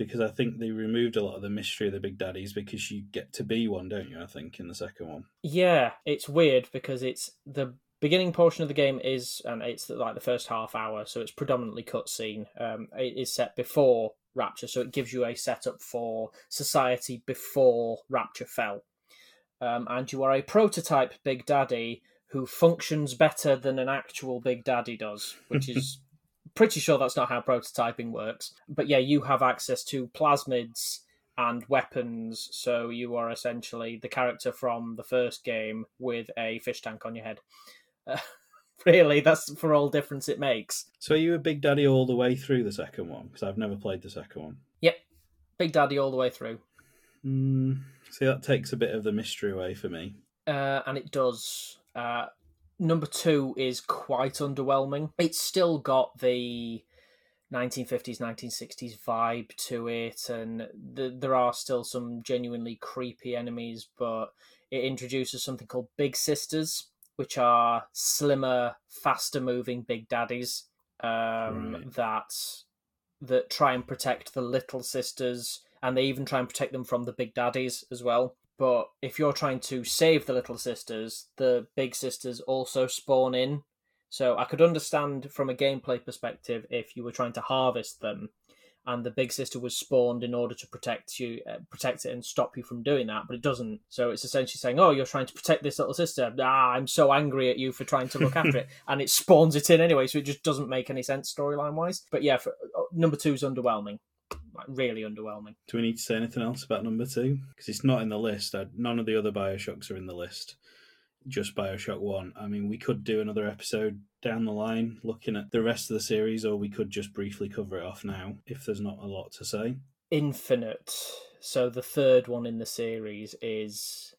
because I think they removed a lot of the mystery of the Big Daddies because you get to be one, don't you? I think in the second one. Yeah, it's weird because it's the beginning portion of the game is and it's like the first half hour, so it's predominantly cutscene. Um, it is set before Rapture, so it gives you a setup for society before Rapture fell. Um, and you are a prototype Big Daddy who functions better than an actual Big Daddy does, which is (laughs) pretty sure that's not how prototyping works. But yeah, you have access to plasmids and weapons, so you are essentially the character from the first game with a fish tank on your head. Uh, (laughs) really, that's for all difference it makes. So are you a Big Daddy all the way through the second one? Because I've never played the second one. Yep, Big Daddy all the way through. Mm, see, that takes a bit of the mystery away for me. Uh, and it does. Uh, number two is quite underwhelming. It's still got the 1950s, 1960s vibe to it, and the, there are still some genuinely creepy enemies, but it introduces something called Big Sisters, which are slimmer, faster moving Big Daddies. um, Right. that that try and protect the little sisters, and they even try and protect them from the big daddies as well. But if you're trying to save the little sisters, the big sisters also spawn in. So I could understand from a gameplay perspective if you were trying to harvest them, and the big sister was spawned in order to protect you, uh, protect it, and stop you from doing that. But it doesn't. So it's essentially saying, "Oh, you're trying to protect this little sister. Ah, I'm so angry at you for trying to look after it," (laughs) and it spawns it in anyway. So it just doesn't make any sense storyline wise. But yeah, for, uh, number two is underwhelming, like really underwhelming. Do we need to say anything else about number two? Because it's not in the list. I, none of the other Bioshocks are in the list. Just Bioshock 1. I mean, we could do another episode down the line looking at the rest of the series, or we could just briefly cover it off now if there's not a lot to say. Infinite. So the third one in the series is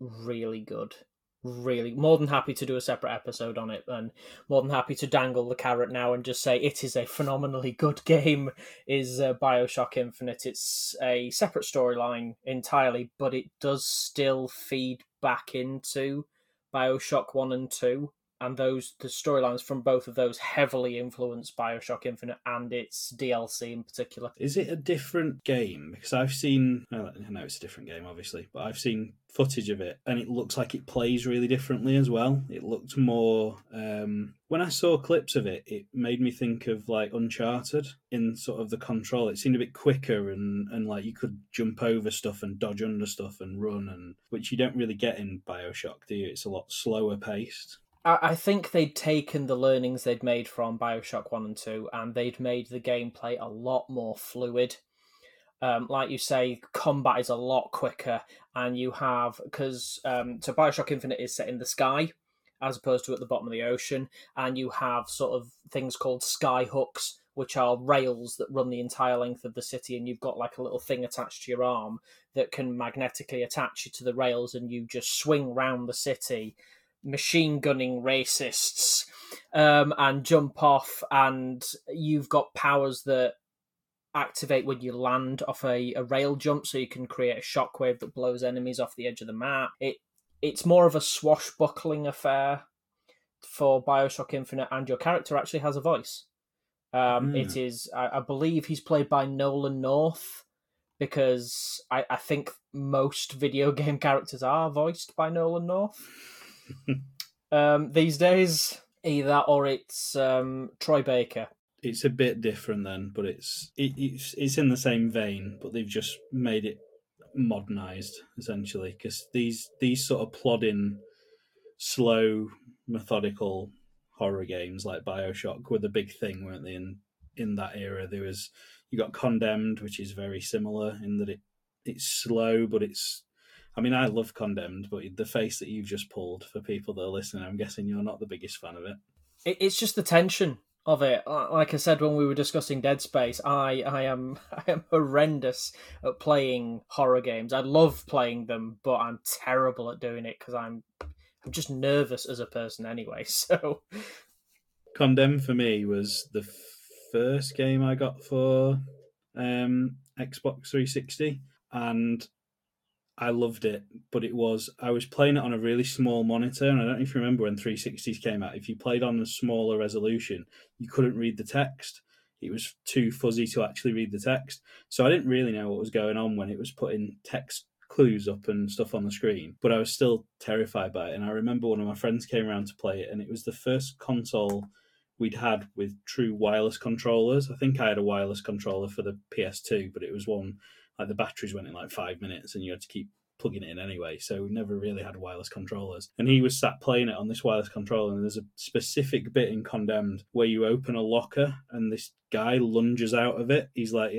really good. Really, more than happy to do a separate episode on it, and more than happy to dangle the carrot now and just say it is a phenomenally good (laughs) game. Is uh, Bioshock Infinite? It's a separate storyline entirely, but it does still feed back into Bioshock One and Two, and those the storylines from both of those heavily influenced Bioshock Infinite and its DLC in particular. Is it a different game? Because I've seen, I know it's a different game, obviously, but I've seen footage of it and it looks like it plays really differently as well. It looked more, um, when I saw clips of it, it made me think of like Uncharted in sort of the control. It seemed a bit quicker and, and like you could jump over stuff and dodge under stuff and run, and which you don't really get in Bioshock, do you? It's a lot slower paced. I think they'd taken the learnings they'd made from Bioshock 1 and 2 and they'd made the gameplay a lot more fluid. Um, like you say, combat is a lot quicker, and you have because um, so Bioshock Infinite is set in the sky as opposed to at the bottom of the ocean, and you have sort of things called sky hooks, which are rails that run the entire length of the city, and you've got like a little thing attached to your arm that can magnetically attach you to the rails, and you just swing round the city machine gunning racists um, and jump off, and you've got powers that activate when you land off a, a rail jump, so you can create a shockwave that blows enemies off the edge of the map. It it's more of a swashbuckling affair for Bioshock Infinite, and your character actually has a voice. Um, Hmm. It is, I, I believe, he's played by Nolan North because I, I think most video (laughs) game characters are voiced by Nolan North um, these days. Either or it's um, Troy Baker. It's a bit different then, but it's it, it's it's in the same vein, but they've just made it modernized essentially because these these sort of plodding, slow, methodical horror games like Bioshock were the big thing, weren't they? In in that era, there was you got Condemned, which is very similar in that it it's slow, but it's. I mean, I love Condemned, but the face that you've just pulled for people that are listening, I'm guessing you're not the biggest fan of it. It, it's just the tension of it. Like I said when we were discussing Dead Space, I, I am (laughs) I am horrendous at playing horror games. I love playing them, but I'm terrible at doing it because I'm I'm just nervous as a person anyway. (laughs) So Condemned for me was the first game I got for um, Xbox 360, and I loved it. But it was I was playing it on a really small monitor, and I don't know if you remember when 360s came out. If you played on a smaller resolution, you couldn't read the text. It was too fuzzy to actually read the text, so I didn't really know what was going on when it was putting text clues up and stuff on the screen. But I was still terrified by it, and I remember one of my friends came around to play it, and it was the first console we'd had with true wireless controllers. I think I had a wireless controller for the PS2, but it was one like the batteries went in like five minutes and you had to keep plugging it in anyway. So we never really had wireless controllers. And he was sat playing it on this wireless controller, and there's a specific bit in Condemned where you open a locker and this guy lunges out of it. He's like,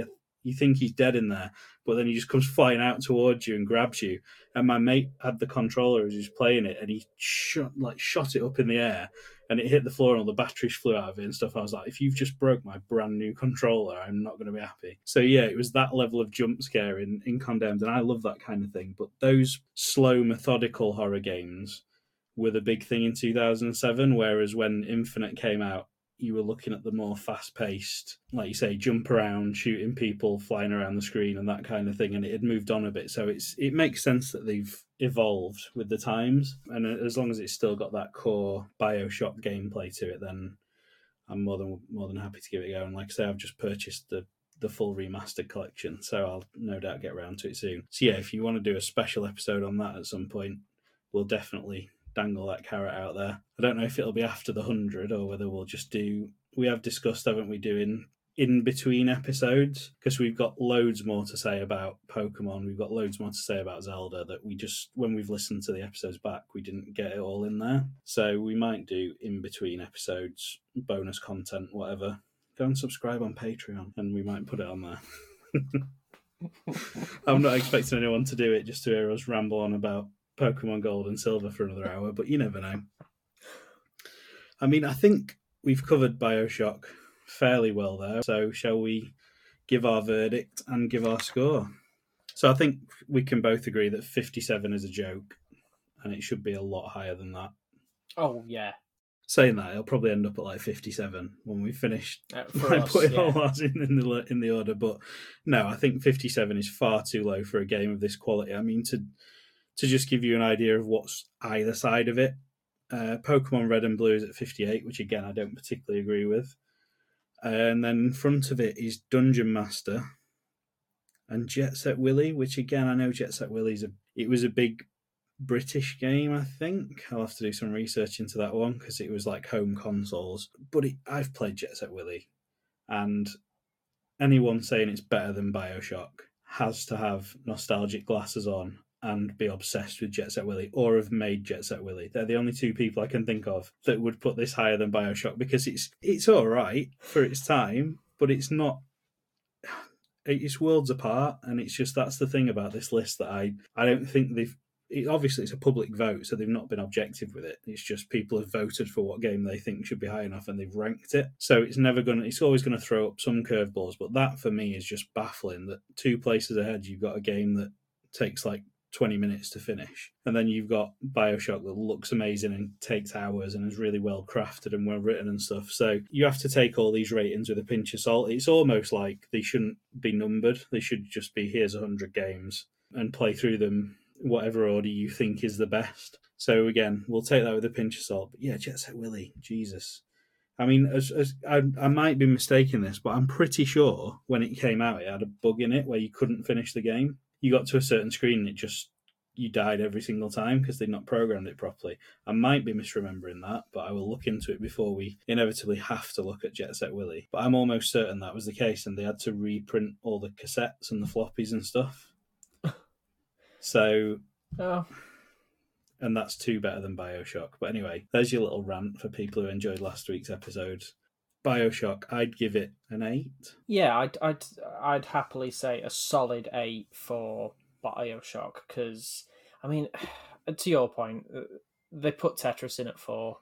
you think he's dead in there, but then he just comes flying out towards you and grabs you. And my mate had the controller as he was playing it, and he shot like shot it up in the air, and it hit the floor, and all the batteries flew out of it and stuff. I was like, if you've just broke my brand new controller, I'm not going to be happy. So yeah, it was that level of jump scare in in Condemned, and I love that kind of thing. But those slow, methodical horror games were the big thing in 2007. Whereas when Infinite came out, you were looking at the more fast paced, like you say, jump around, shooting people, flying around the screen, and that kind of thing. And it had moved on a bit, so it's it makes sense that they've evolved with the times. And as long as it's still got that core Bioshock gameplay to it, then I'm more than more than happy to give it a go. And like I say, I've just purchased the the full remastered collection, so I'll no doubt get around to it soon. So yeah, if you want to do a special episode on that at some point, we'll definitely dangle that carrot out there. I don't know if it'll be after the hundred or whether we'll just do. We have discussed, haven't we, doing in between episodes because we've got loads more to say about Pokemon. We've got loads more to say about Zelda that we just, when we've listened to the episodes back, we didn't get it all in there. So we might do in between episodes, bonus content, whatever. Go and subscribe on Patreon and we might put it on there. (laughs) I'm not expecting anyone to do it just to hear us ramble on about Pokemon Gold and Silver for another hour, but you never know. I mean, I think we've covered Bioshock fairly well there. So, shall we give our verdict and give our score? So, I think we can both agree that 57 is a joke and it should be a lot higher than that. Oh, yeah. Saying that, it'll probably end up at like 57 when we finish Uh, (laughs) for us, putting yeah. all ours in, in, the, in the order. But no, I think 57 is far too low for a game of this quality. I mean, to to just give you an idea of what's either side of it, uh, Pokemon Red and Blue is at 58, which again, I don't particularly agree with. And then in front of it is Dungeon Master and Jet Set Willy, which again, I know Jet Set Willy's a it was a big British game, I think. I'll have to do some research into that one because it was like home consoles. But it, I've played Jet Set Willy, and anyone saying it's better than Bioshock has to have nostalgic glasses on and be obsessed with Jet Set Willy or have made Jet Set Willy. They're the only two people I can think of that would put this higher than Bioshock because it's it's all right for its time, but it's not. It's worlds apart, and it's just that's the thing about this list that I I don't think they've. It, obviously, it's a public vote, so they've not been objective with it. It's just people have voted for what game they think should be high enough, and they've ranked it. So it's never to It's always to throw up some curveballs, but that for me is just baffling. That two places ahead, you've got a game that takes like 20 minutes to finish. And then you've got Bioshock that looks amazing and takes hours and is really well crafted and well written and stuff. So you have to take all these ratings with a pinch of salt. It's almost like they shouldn't be numbered. They should just be here's 100 games and play through them whatever order you think is the best. So again, we'll take that with a pinch of salt. But yeah, Jet Set Willy, Jesus. I mean, as, as I, I might be mistaken this, but I'm pretty sure when it came out, it had a bug in it where you couldn't finish the game. You got to a certain screen, and it just you died every single time because they'd not programmed it properly. I might be misremembering that, but I will look into it before we inevitably have to look at Jet Set Willy. But I'm almost certain that was the case, and they had to reprint all the cassettes and the floppies and stuff. (laughs) so Oh, and that's two better than Bioshock. But anyway, there's your little rant for people who enjoyed last week's episode. Bioshock, I'd give it an eight. yeah, I'd, I'd, I'd happily say a solid eight for Bioshock because, I mean, (sighs) to your point, uh, they put Tetris in at four.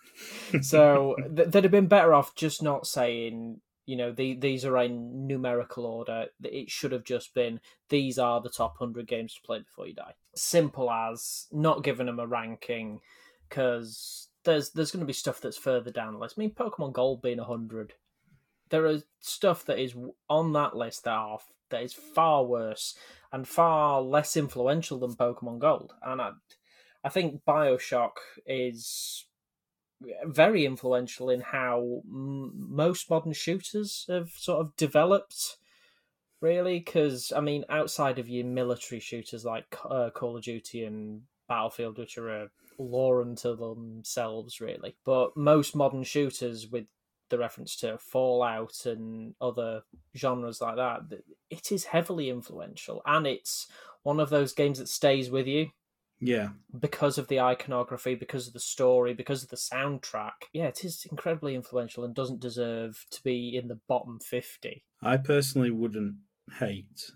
(laughs) so (laughs) they'd have been better off just not saying, you know, the, these are in numerical order. It should have just been, these are the top 100 games to play before you die. Simple as not giving them a ranking because there's, there's going to be stuff that's further down the list. I mean, Pokemon Gold being 100 there is stuff that is on that list that are that is far worse and far less influential than Pokemon Gold. And I, I think Bioshock is very influential in how m- most modern shooters have sort of developed. Really, because I mean, outside of your military shooters like uh, Call of Duty and Battlefield, which are a lore unto themselves, really, but most modern shooters with the reference to Fallout and other genres like that, it is heavily influential, and it's one of those games that stays with you Yeah, because of the iconography, because of the story, because of the soundtrack. Yeah, it is incredibly influential and doesn't deserve to be in the bottom fifty. I personally wouldn't hate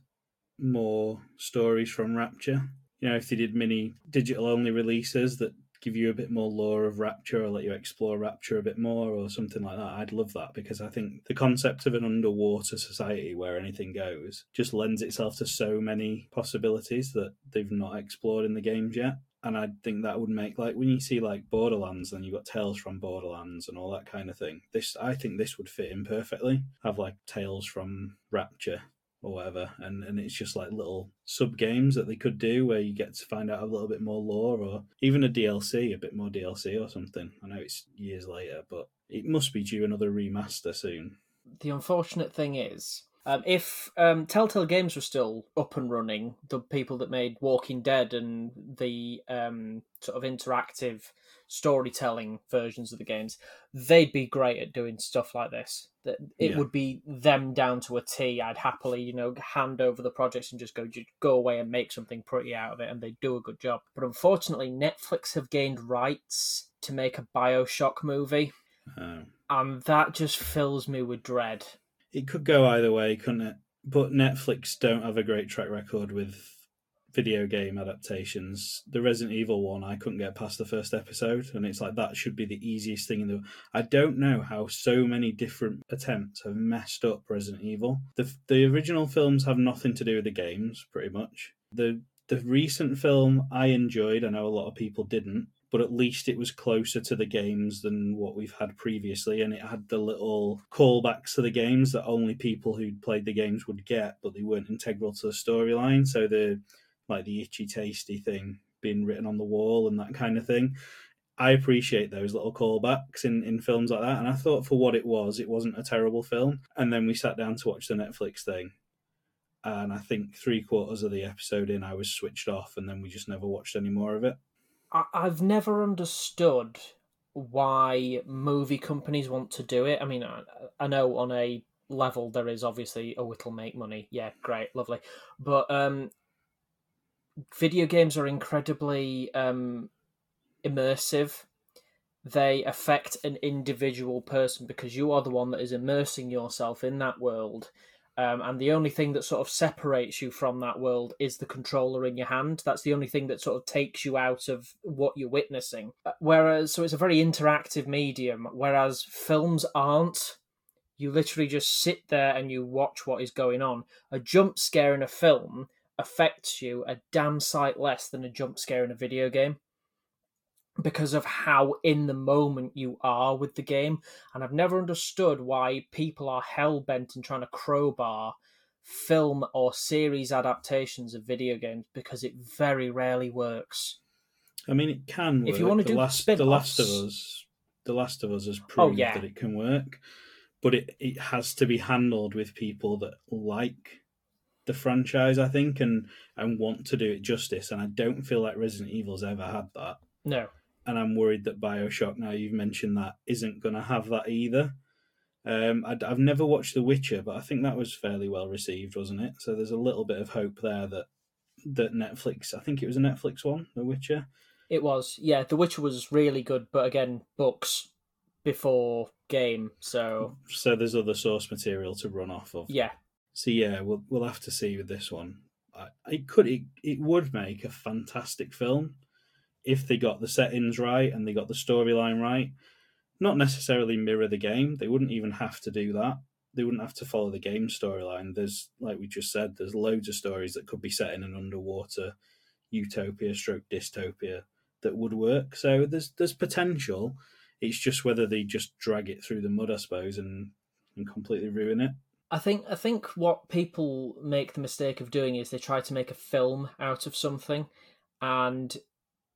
more stories from Rapture. You know, if they did mini digital only releases that give you a bit more lore of Rapture or let you explore Rapture a bit more or something like that, I'd love that because I think the concept of an underwater society where anything goes just lends itself to so many possibilities that they've not explored in the games yet. And I think that would make like when you see like Borderlands, then you've got Tales from Borderlands and all that kind of thing. This I think this would fit in perfectly. Have like Tales from Rapture or whatever, and and it's just like little sub games that they could do where you get to find out a little bit more lore, or even a DLC, a bit more DLC or something. I know it's years later, but it must be due another remaster soon. The unfortunate thing is, um, if um, Telltale Games were still up and running, the people that made Walking Dead and the um, sort of interactive storytelling versions of the games, they'd be great at doing stuff like this. That it Yeah. would be them down to a T. I'd happily, you know, hand over the projects and just go just go away and make something pretty out of it, and they do a good job. But unfortunately, Netflix have gained rights to make a Bioshock movie, Uh, and that just fills me with dread. it could go either way, couldn't it? But Netflix don't have a great track record with video game adaptations. The Resident Evil one, I couldn't get past the first episode, and it's like that should be the easiest thing in the. I don't know how so many different attempts have messed up Resident Evil. The the original films have nothing to do with the games, pretty much. The the recent film I enjoyed. I know a lot of people didn't. But at least it was closer to the games than what we've had previously, and it had the little callbacks to the games that only people who'd played the games would get, but they weren't integral to the storyline. So the like the itchy tasty thing being written on the wall and that kind of thing. I appreciate those little callbacks in, in films like that. And I thought for what it was, it wasn't a terrible film. And then we sat down to watch the Netflix thing. And I think three quarters of the episode in, I was switched off, and then we just never watched any more of it. I've never understood why movie companies want to do it. I mean, I, I know on a level there is obviously oh it'll make money. Yeah, great, lovely. But um video games are incredibly um immersive. They affect an individual person because you are the one that is immersing yourself in that world. Um, and the only thing that sort of separates you from that world is the controller in your hand. That's the only thing that sort of takes you out of what you're witnessing. Uh, Whereas, so it's a very interactive medium, whereas films aren't. You literally just sit there and you watch what is going on. A jump scare in a film affects you a damn sight less than a jump scare in a video game because of how in the moment you are with the game. And I've never understood why people are hell bent in trying to crowbar film or series adaptations of video games because it very rarely works. I mean, it can. Work. If you wanna the do last, the Last of Us, the Last of Us has Oh, proved yeah. that it can work, but it it has to be handled with people that like the franchise, I think, and and want to do it justice. And I don't feel like Resident Evil's ever had that. No. And I'm worried that Bioshock, now you've mentioned that, isn't going to have that either. Um, i I've never watched The Witcher, but I think that was fairly well received, wasn't it? So there's a little bit of hope there that that Netflix, I think it was a Netflix one, The Witcher. It was. Yeah, The Witcher was really good, but again, books before game. So, So there's other source material to run off of. yeah. So yeah, we'll we'll have to see with this one. I, it could it, it would make a fantastic film if they got the settings right and they got the storyline right. Not necessarily mirror the game. They wouldn't even have to do that. They wouldn't have to follow the game storyline. There's like we just said, there's loads of stories that could be set in an underwater utopia stroke dystopia that would work. So there's there's potential. It's just whether they just drag it through the mud, I suppose, and and completely ruin it. I think I think what people make the mistake of doing is they try to make a film out of something, and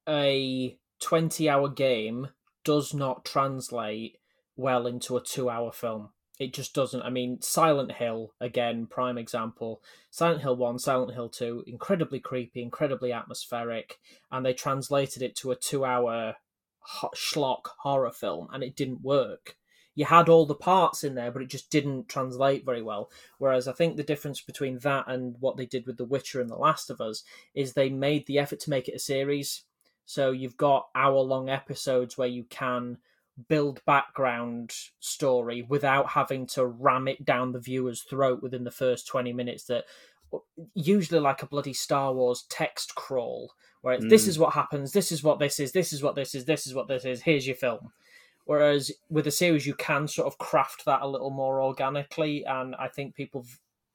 a twenty-hour game does not translate well into a two-hour film. It just doesn't. I mean, Silent Hill again, prime example. Silent Hill One, Silent Hill Two, incredibly creepy, incredibly atmospheric, and they translated it to a two-hour ho- schlock horror film, and it didn't work you had all the parts in there, but it just didn't translate very well. Whereas I think the difference between that and what they did with The Witcher and The Last of Us is they made the effort to make it a series. So you've got hour long episodes where you can build background story without having to ram it down the viewer's throat within the first 20 minutes that usually like a bloody Star Wars text crawl where it's, this Mm. is what happens, this is what this is, this is what this is, this is what this is, here's your film. Whereas with a series, you can sort of craft that a little more organically, and I think people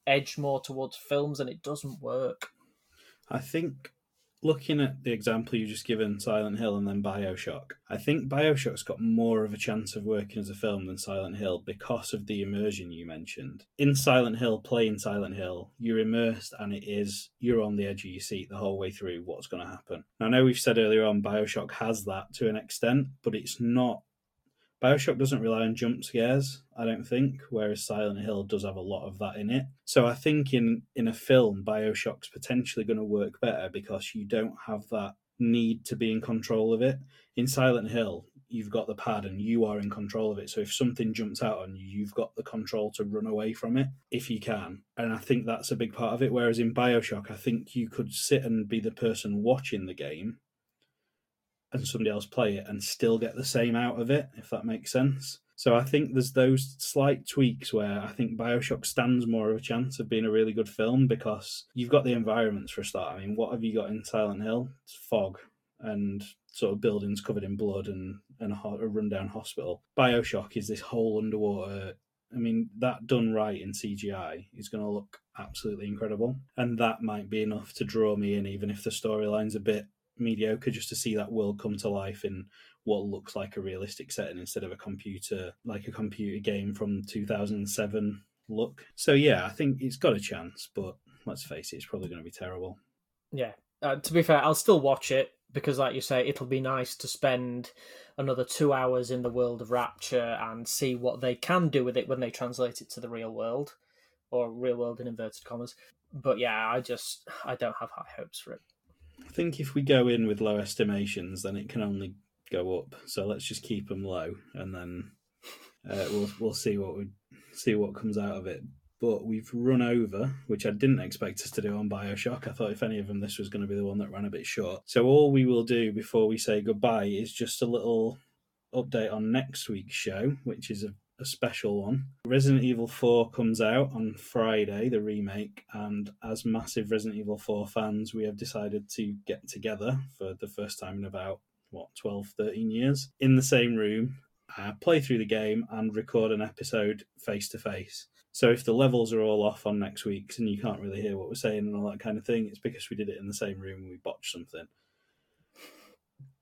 edge more towards films, and it doesn't work. I think looking at the example you just given, Silent Hill and then Bioshock, I think Bioshock's got more of a chance of working as a film than Silent Hill because of the immersion you mentioned. In Silent Hill, playing Silent Hill, you're immersed and it is, you're on the edge of your seat the whole way through what's going to happen. Now, I know we've said earlier on Bioshock has that to an extent, but it's not Bioshock doesn't rely on jump scares, I don't think, whereas Silent Hill does have a lot of that in it. So I think in in a film, Bioshock's potentially going to work better because you don't have that need to be in control of it. In Silent Hill, you've got the pad and you are in control of it. So if something jumps out on you, you've got the control to run away from it if you can. And I think that's a big part of it. Whereas in Bioshock, I think you could sit and be the person watching the game and somebody else play it and still get the same out of it, if that makes sense. So I think there's those slight tweaks where I think Bioshock stands more of a chance of being a really good film because you've got the environments for a start. I mean, what have you got in Silent Hill? It's fog and sort of buildings covered in blood and, and a, a rundown hospital. Bioshock is this whole underwater. I mean, that done right in CGI is going to look absolutely incredible. And that might be enough to draw me in, even if the storyline's a bit mediocre just to see that world come to life in what looks like a realistic setting instead of a computer like a computer game from 2007 look. So yeah i think it's got a chance but let's face it it's probably going to be terrible. Yeah. Uh, to be fair i'll still watch it because like you say it'll be nice to spend another two hours in the world of rapture and see what they can do with it when they translate it to the real world or real world in inverted commas. But yeah i just i don't have high hopes for it I think if we go in with low estimations, then it can only go up. So let's just keep them low, and then uh, we'll we'll see what we see what comes out of it. But we've run over, which I didn't expect us to do on Bioshock. I thought if any of them, this was going to be the one that ran a bit short. So all we will do before we say goodbye is just a little update on next week's show, which is a a special one. Resident Evil 4 comes out on Friday, the remake, and as massive Resident Evil 4 fans, we have decided to get together for the first time in about, what, 12, 13 years in the same room, uh, play through the game, and record an episode face to face. So if the levels are all off on next week's and you can't really hear what we're saying and all that kind of thing, it's because we did it in the same room and we botched something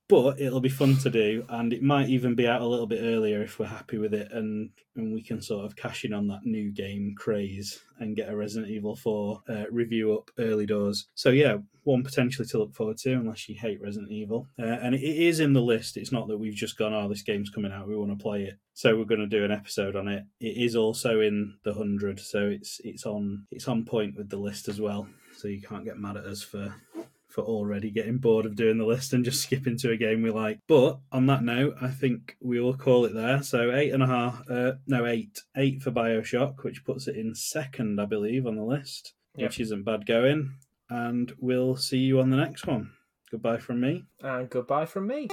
but it'll be fun to do, and it might even be out a little bit earlier if we're happy with it, and and we can sort of cash in on that new game craze and get a Resident Evil Four uh, review up early doors. So yeah, one potentially to look forward to, unless you hate Resident Evil, uh, and it is in the list. It's not that we've just gone, oh, this game's coming out, we want to play it, so we're going to do an episode on it. It is also in the hundred, so it's it's on it's on point with the list as well. So you can't get mad at us for for already getting bored of doing the list and just (laughs) skipping to a game we like. But on that note, I think we will call it there. So eight and a half, uh, no eight, eight for Bioshock, which puts it in second, I believe, on the list, yep. which isn't bad going. And we'll see you on the next one. Goodbye from me. And goodbye from me.